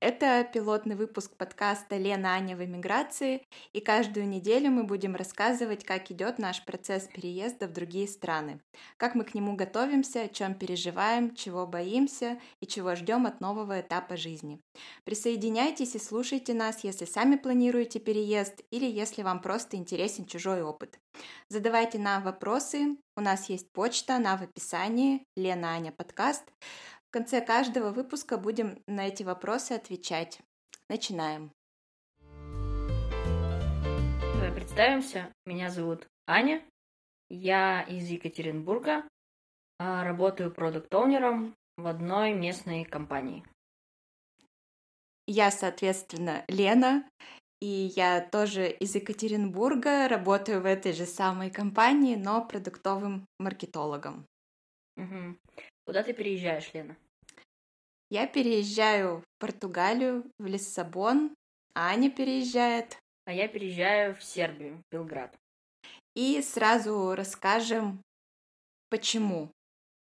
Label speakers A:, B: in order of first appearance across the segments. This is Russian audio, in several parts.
A: Это пилотный выпуск подкаста «Лена Аня в эмиграции», и каждую неделю мы будем рассказывать, как идет наш процесс переезда в другие страны, как мы к нему готовимся, о чем переживаем, чего боимся и чего ждем от нового этапа жизни. Присоединяйтесь и слушайте нас, если сами планируете переезд или если вам просто интересен чужой опыт. Задавайте нам вопросы, у нас есть почта, она в описании, Лена Аня подкаст. В конце каждого выпуска будем на эти вопросы отвечать. Начинаем.
B: Давай представимся. Меня зовут Аня. Я из Екатеринбурга. А, работаю продукт-оунером в одной местной компании.
A: Я, соответственно, Лена, и я тоже из Екатеринбурга, работаю в этой же самой компании, но продуктовым маркетологом.
B: Угу. Куда ты переезжаешь, Лена?
A: Я переезжаю в Португалию, в Лиссабон, Аня переезжает.
B: А я переезжаю в Сербию, в Белград.
A: И сразу расскажем, почему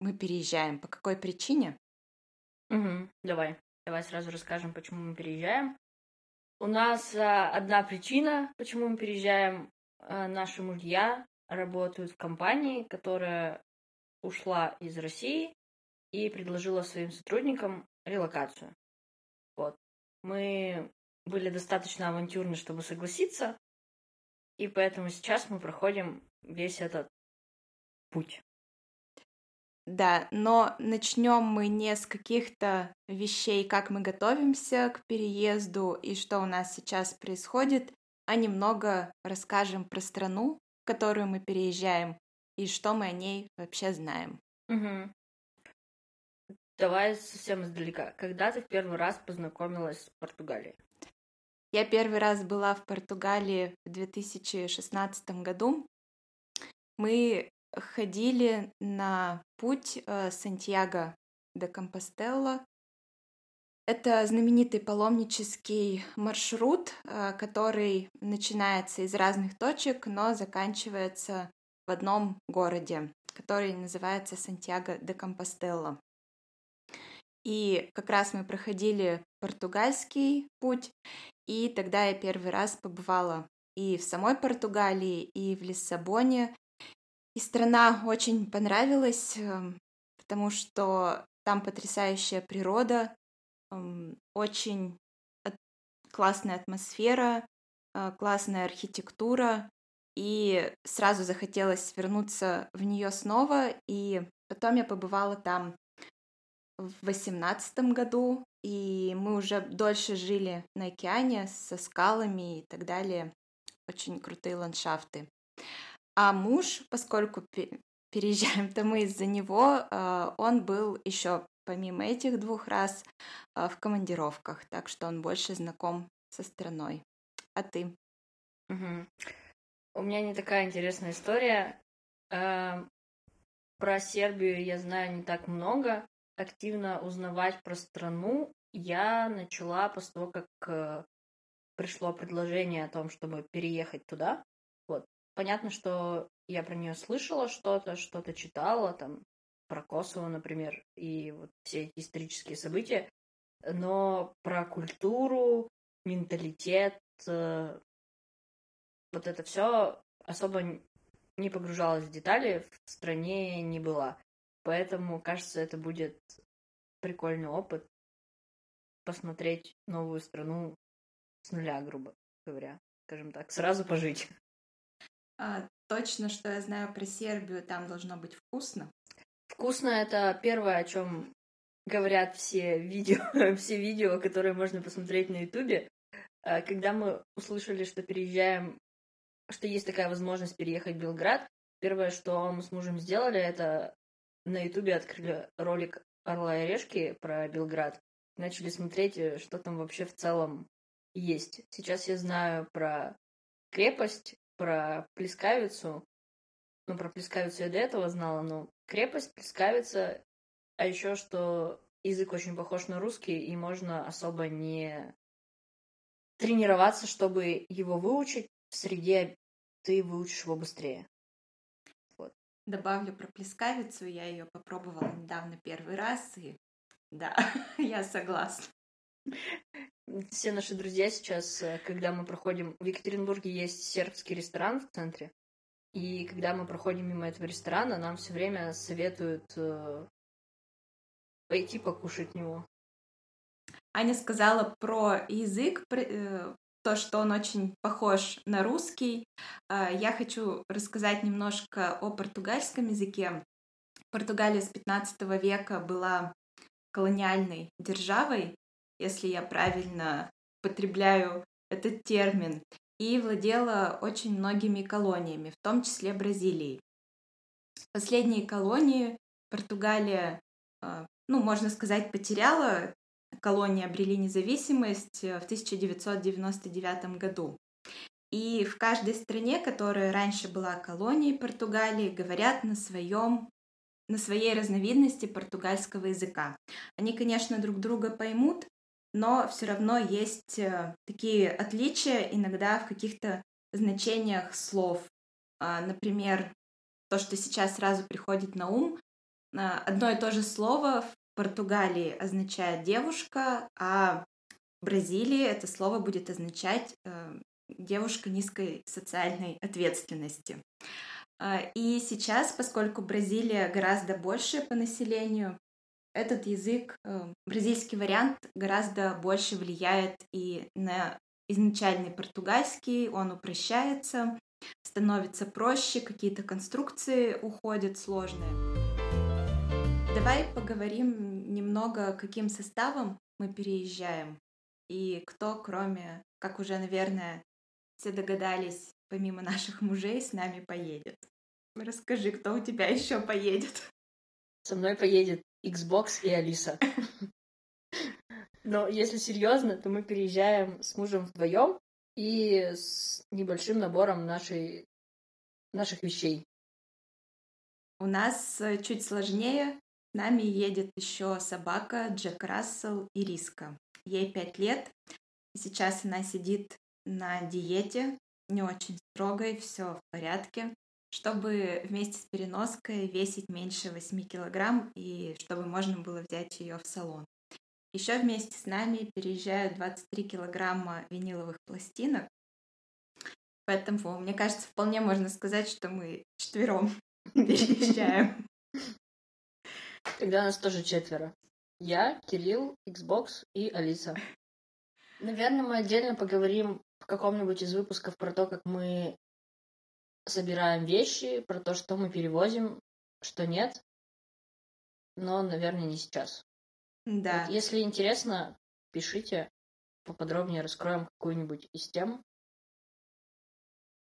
A: мы переезжаем, по какой причине.
B: Угу, давай. Давай сразу расскажем, почему мы переезжаем. У нас а, одна причина, почему мы переезжаем. А, наши мужья работают в компании, которая ушла из России и предложила своим сотрудникам релокацию. Вот. Мы были достаточно авантюрны, чтобы согласиться, и поэтому сейчас мы проходим весь этот путь.
A: Да, но начнем мы не с каких-то вещей, как мы готовимся к переезду и что у нас сейчас происходит, а немного расскажем про страну, в которую мы переезжаем, и что мы о ней вообще знаем.
B: Угу. Давай совсем издалека. Когда ты в первый раз познакомилась с Португалией?
A: Я первый раз была в Португалии в 2016 году. Мы ходили на путь э, Сантьяго де Компостелло. Это знаменитый паломнический маршрут, э, который начинается из разных точек, но заканчивается в одном городе, который называется Сантьяго де Компостелло. И как раз мы проходили португальский путь, и тогда я первый раз побывала и в самой Португалии, и в Лиссабоне. И страна очень понравилась, эм, потому что там потрясающая природа, эм, очень классная атмосфера, э, классная архитектура, и сразу захотелось вернуться в нее снова, и потом я побывала там в восемнадцатом году, и мы уже дольше жили на океане со скалами и так далее. Очень крутые ландшафты. А муж, поскольку переезжаем-то мы из-за него, а, он был еще помимо этих двух раз а, в командировках, так что он больше знаком со страной. А ты?
B: Угу. У меня не такая интересная история. Э, про Сербию я знаю не так много. Активно узнавать про страну я начала после того, как э, пришло предложение о том, чтобы переехать туда. Вот. Понятно, что я про нее слышала что-то, что-то читала, там, про Косово, например, и вот все эти исторические события. Но про культуру, менталитет, э, вот это все особо не погружалась в детали, в стране не была. Поэтому, кажется, это будет прикольный опыт посмотреть новую страну с нуля, грубо говоря, скажем так, сразу пожить.
A: А, точно, что я знаю про Сербию, там должно быть вкусно.
B: Вкусно это первое, о чем говорят все видео, все видео, которые можно посмотреть на Ютубе. А, когда мы услышали, что переезжаем что есть такая возможность переехать в Белград. Первое, что мы с мужем сделали, это на Ютубе открыли ролик Орла и Решки про Белград. Начали смотреть, э, что там вообще в целом есть. Сейчас я знаю про крепость, про Плескавицу. Ну, про Плескавицу я до этого знала, но крепость, Плескавица, а еще что язык очень похож на русский, и можно особо не тренироваться, чтобы его выучить в среде ты выучишь его быстрее.
A: Добавлю про плескавицу. Я ее попробовала недавно первый раз, и да, я согласна.
B: Все наши друзья сейчас, э, когда мы проходим... В Екатеринбурге есть сербский ресторан в центре, и когда мы проходим мимо этого ресторана, нам все время советуют э, пойти покушать в него.
A: Аня сказала про язык, э, то, что он очень похож на русский. А, я хочу рассказать немножко о португальском языке. Португалия с 15 века была колониальной державой, если я правильно потребляю этот термин, и владела очень многими колониями, в том числе Бразилией. Последние колонии Португалия, а, ну, можно сказать, потеряла колонии обрели независимость э, в 1999 году. И в каждой стране, которая раньше была колонией Португалии, говорят на своем на своей разновидности португальского языка. Они, конечно, друг друга поймут, но все равно есть э, такие отличия иногда в каких-то значениях слов. А, например, то, что сейчас сразу приходит на ум, а, одно и то же слово Португалии означает девушка, а в Бразилии это слово будет означать э, девушка низкой социальной ответственности. Э, и сейчас, поскольку Бразилия гораздо больше по населению, этот язык, э, бразильский вариант, гораздо больше влияет и на изначальный португальский, он упрощается, становится проще, какие-то конструкции уходят сложные. Давай поговорим немного, каким составом мы переезжаем и кто, кроме, как уже, наверное, все догадались, помимо наших мужей, с нами поедет. Расскажи, кто у тебя еще поедет?
B: Со мной поедет Xbox и Алиса. Но если серьезно, то мы переезжаем с мужем вдвоем и с небольшим набором нашей, наших вещей.
A: У нас э, чуть сложнее. Нами едет еще собака Джек Рассел и Риска. Ей пять лет. Сейчас она сидит на диете, не очень строгой, все в порядке, чтобы вместе с переноской весить меньше 8 килограмм и чтобы можно было взять ее в салон. Еще вместе с нами переезжают 23 килограмма виниловых пластинок. Поэтому, мне кажется, вполне можно сказать, что мы четвером переезжаем.
B: Тогда нас тоже четверо. Я, Кирилл, Xbox и Алиса. Наверное, мы отдельно поговорим в каком-нибудь из выпусков про то, как мы собираем вещи, про то, что мы перевозим, что нет. Но, наверное, не сейчас.
A: Да.
B: Вот, если интересно, пишите, поподробнее раскроем какую-нибудь из тем.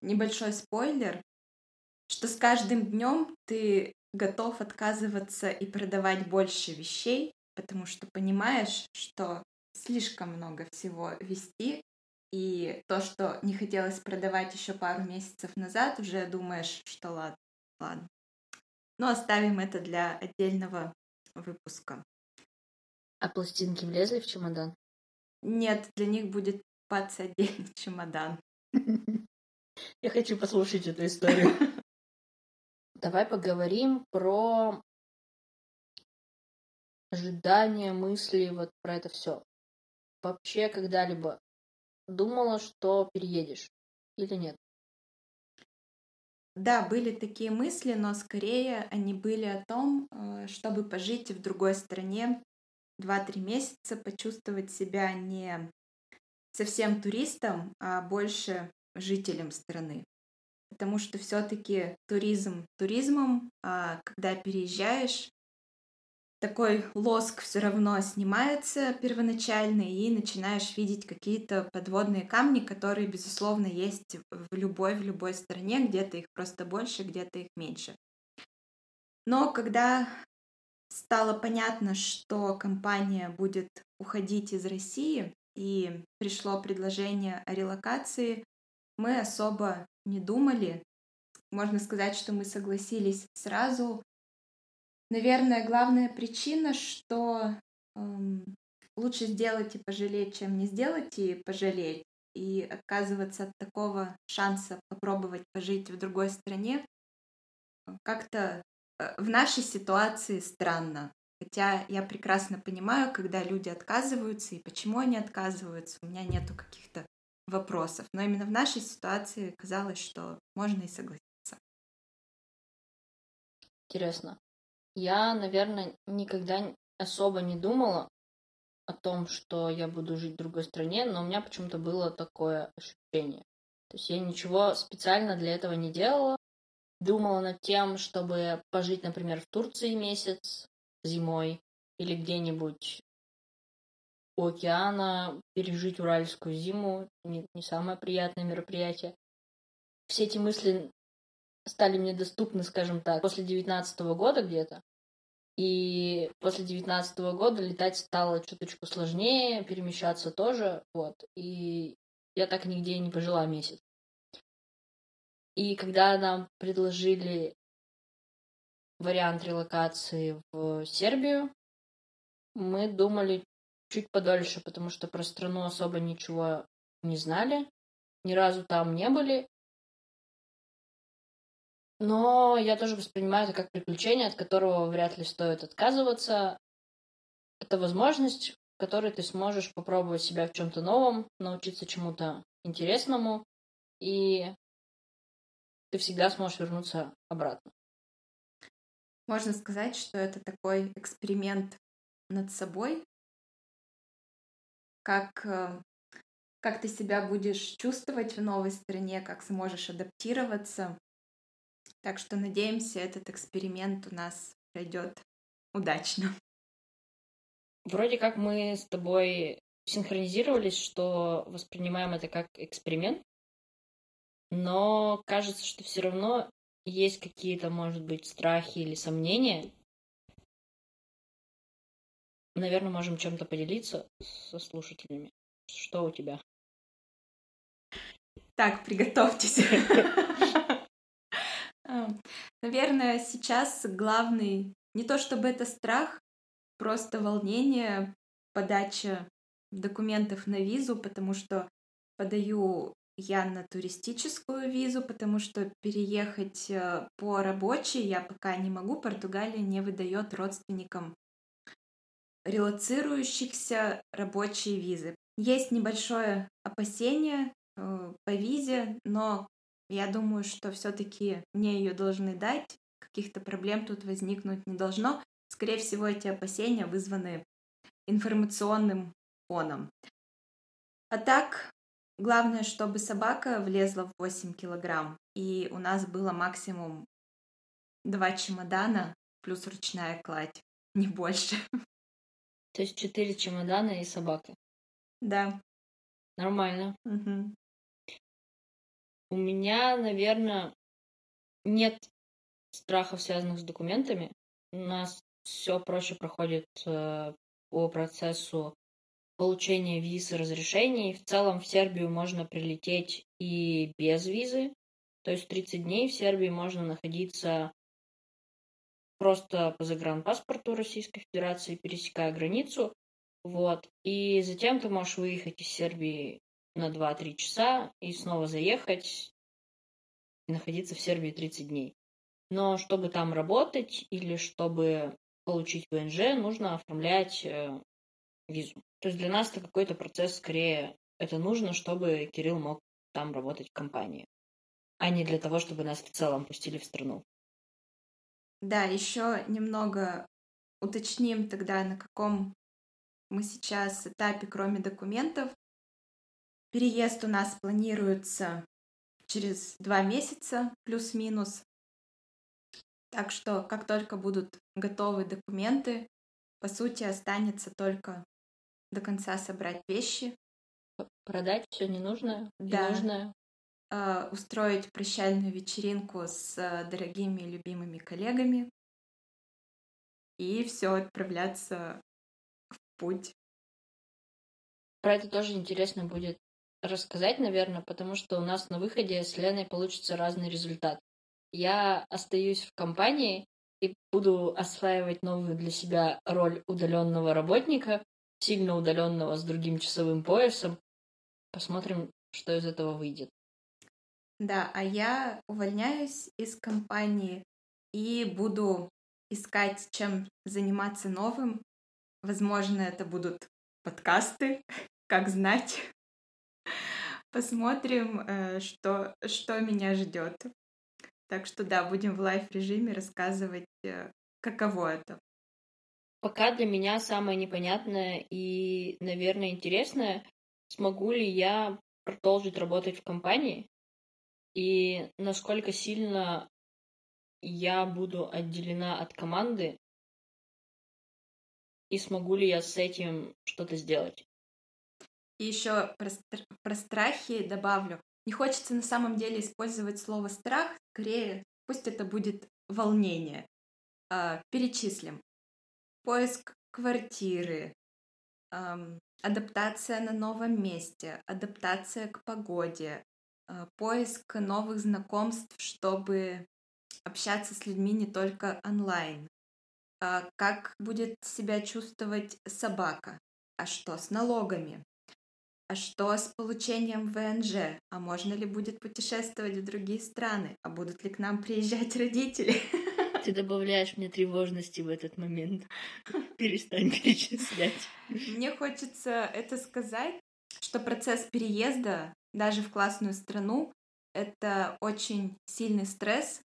A: Небольшой спойлер, что с каждым днем ты готов отказываться и продавать больше вещей, потому что понимаешь, что слишком много всего вести, и то, что не хотелось продавать еще пару месяцев назад, уже думаешь, что ладно, ладно. Но оставим это для отдельного выпуска.
B: А пластинки влезли в чемодан?
A: Нет, для них будет пац отдельный чемодан.
B: Я хочу послушать эту историю. Давай поговорим про ожидания, мысли, вот про это все. Вообще когда-либо думала, что переедешь или нет?
A: Да, были такие мысли, но скорее они были о том, э, чтобы пожить в другой стране 2-3 месяца, почувствовать себя не совсем туристом, а больше жителем страны потому что все-таки туризм туризмом, а когда переезжаешь, такой лоск все равно снимается первоначальный, и начинаешь видеть какие-то подводные камни, которые, безусловно, есть в любой, в любой стране, где-то их просто больше, где-то их меньше. Но когда стало понятно, что компания будет уходить из России, и пришло предложение о релокации, мы особо не думали. Можно сказать, что мы согласились сразу. Наверное, главная причина, что эм, лучше сделать и пожалеть, чем не сделать и пожалеть. И отказываться от такого шанса попробовать пожить в другой стране как-то э, в нашей ситуации странно. Хотя я прекрасно понимаю, когда люди отказываются и почему они отказываются. У меня нету каких-то вопросов. Но именно в нашей ситуации казалось, что можно и согласиться.
B: Интересно. Я, наверное, никогда особо не думала о том, что я буду жить в другой стране, но у меня почему-то было такое ощущение. То есть я ничего специально для этого не делала. Думала над тем, чтобы пожить, например, в Турции месяц зимой или где-нибудь у океана, пережить уральскую зиму, не, не самое приятное мероприятие. Все эти мысли стали мне доступны, скажем так, после девятнадцатого года где-то. И после девятнадцатого года летать стало чуточку сложнее, перемещаться тоже, вот. И я так нигде не пожила месяц. И когда нам предложили вариант релокации в Сербию, мы думали чуть подольше, потому что про страну особо ничего не знали, ни разу там не были, но я тоже воспринимаю это как приключение, от которого вряд ли стоит отказываться. Это возможность, в которой ты сможешь попробовать себя в чем-то новом, научиться чему-то интересному, и ты всегда сможешь вернуться обратно.
A: Можно сказать, что это такой эксперимент над собой, как, э, как ты себя будешь чувствовать в новой стране, как сможешь адаптироваться, так что надеемся, этот эксперимент у нас пройдет удачно.
B: Вроде как мы с тобой синхронизировались, что воспринимаем это как эксперимент, но кажется, что все равно есть какие-то, может быть, страхи или сомнения. Наверное, можем чем-то поделиться со слушателями. Что у тебя?
A: Так, приготовьтесь. А, наверное, сейчас главный не то чтобы это страх, просто волнение, подача документов на визу, потому что подаю я на туристическую визу, потому что переехать э, по рабочей я пока не могу. Португалия не выдает родственникам релацирующихся рабочие визы. Есть небольшое опасение э, по визе, но я думаю, что все-таки мне ее должны дать, каких-то проблем тут возникнуть не должно. Скорее всего, эти опасения вызваны информационным фоном. А так, главное, чтобы собака влезла в 8 килограмм, и у нас было максимум два чемодана плюс ручная кладь, не больше.
B: То есть четыре чемодана и собака?
A: Да.
B: Нормально.
A: Угу.
B: У меня, наверное, нет страхов, связанных с документами. У нас все проще проходит э, по процессу получения виз и разрешений. В целом в Сербию можно прилететь и без визы. То есть 30 дней в Сербии можно находиться просто по загранпаспорту Российской Федерации, пересекая границу. Вот. И затем ты можешь выехать из Сербии на 2-3 часа и снова заехать и находиться в Сербии 30 дней. Но чтобы там работать или чтобы получить ВНЖ, нужно оформлять э, визу. То есть для нас это какой-то процесс, скорее, это нужно, чтобы Кирилл мог там работать в компании, а не для того, чтобы нас в целом пустили в страну.
A: Да, еще немного уточним тогда, на каком мы сейчас этапе, кроме документов. Переезд у нас планируется через два месяца, плюс-минус. Так что, как только будут готовы документы, по сути, останется только до конца собрать вещи.
B: Продать все ненужное,
A: да. ненужное. Uh, устроить прощальную вечеринку с uh, дорогими и любимыми коллегами и все отправляться в путь.
B: Про это тоже интересно будет рассказать, наверное, потому что у нас на выходе с Леной получится разный результат. Я остаюсь в компании и буду осваивать новую для себя роль удаленного работника, сильно удаленного с другим часовым поясом. Посмотрим, что из этого выйдет.
A: Да, а я увольняюсь из компании и буду искать, чем заниматься новым. Возможно, это будут подкасты, как знать. Посмотрим, э, что, что меня ждет. Так что да, будем в live-режиме рассказывать, э, каково это.
B: Пока для меня самое непонятное и, наверное, интересное, смогу ли я продолжить работать в компании и насколько сильно я буду отделена от команды и смогу ли я с этим что-то сделать.
A: И еще про, про страхи добавлю. Не хочется на самом деле использовать слово страх, скорее пусть это будет волнение. А, перечислим. Поиск квартиры, эм, адаптация на новом месте, адаптация к погоде, поиск новых знакомств, чтобы общаться с людьми не только онлайн. Э, как будет себя чувствовать собака? А что с налогами? А что с получением ВНЖ? А можно ли будет путешествовать в другие страны? А будут ли к нам приезжать родители?
B: Ты добавляешь мне тревожности в этот момент. Перестань перечислять.
A: Мне хочется это сказать, что процесс переезда даже в классную страну — это очень сильный стресс,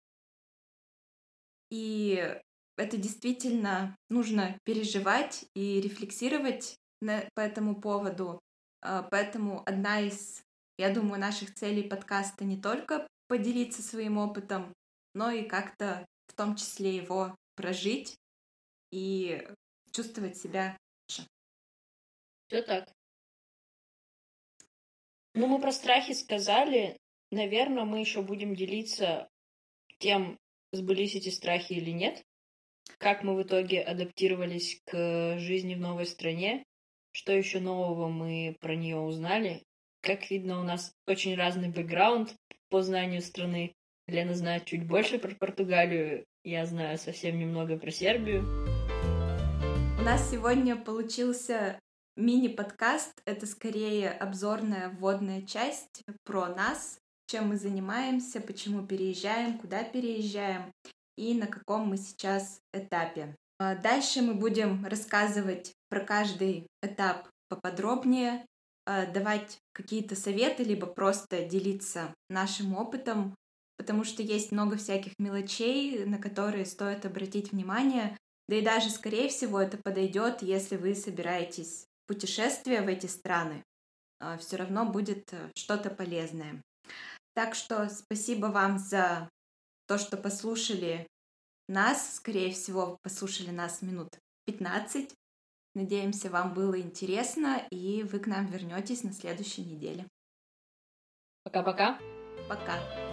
A: и это действительно нужно переживать и рефлексировать на, по этому поводу. А, поэтому одна из, я думаю, наших целей подкаста не только поделиться своим опытом, но и как-то в том числе его прожить и чувствовать себя лучше.
B: Все так. Ну, мы про страхи сказали. Наверное, мы еще будем делиться тем, сбылись эти страхи или нет. Как мы в итоге адаптировались к жизни в новой стране. Что еще нового мы про нее узнали. Как видно, у нас очень разный бэкграунд по знанию страны. Лена знает чуть больше про Португалию, я знаю совсем немного про Сербию.
A: У нас сегодня получился мини-подкаст. Это скорее обзорная вводная часть про нас, чем мы занимаемся, почему переезжаем, куда переезжаем и на каком мы сейчас этапе. А дальше мы будем рассказывать про каждый этап поподробнее, а, давать какие-то советы, либо просто делиться нашим опытом, потому что есть много всяких мелочей, на которые стоит обратить внимание. Да и даже, скорее всего, это подойдет, если вы собираетесь путешествие в эти страны. А, Все равно будет э, что-то полезное. Так что спасибо вам за то, что послушали нас. Скорее всего, послушали нас минут 15. Надеемся, вам было интересно, и вы к нам вернетесь на следующей неделе.
B: Пока-пока.
A: Пока. -пока. Пока.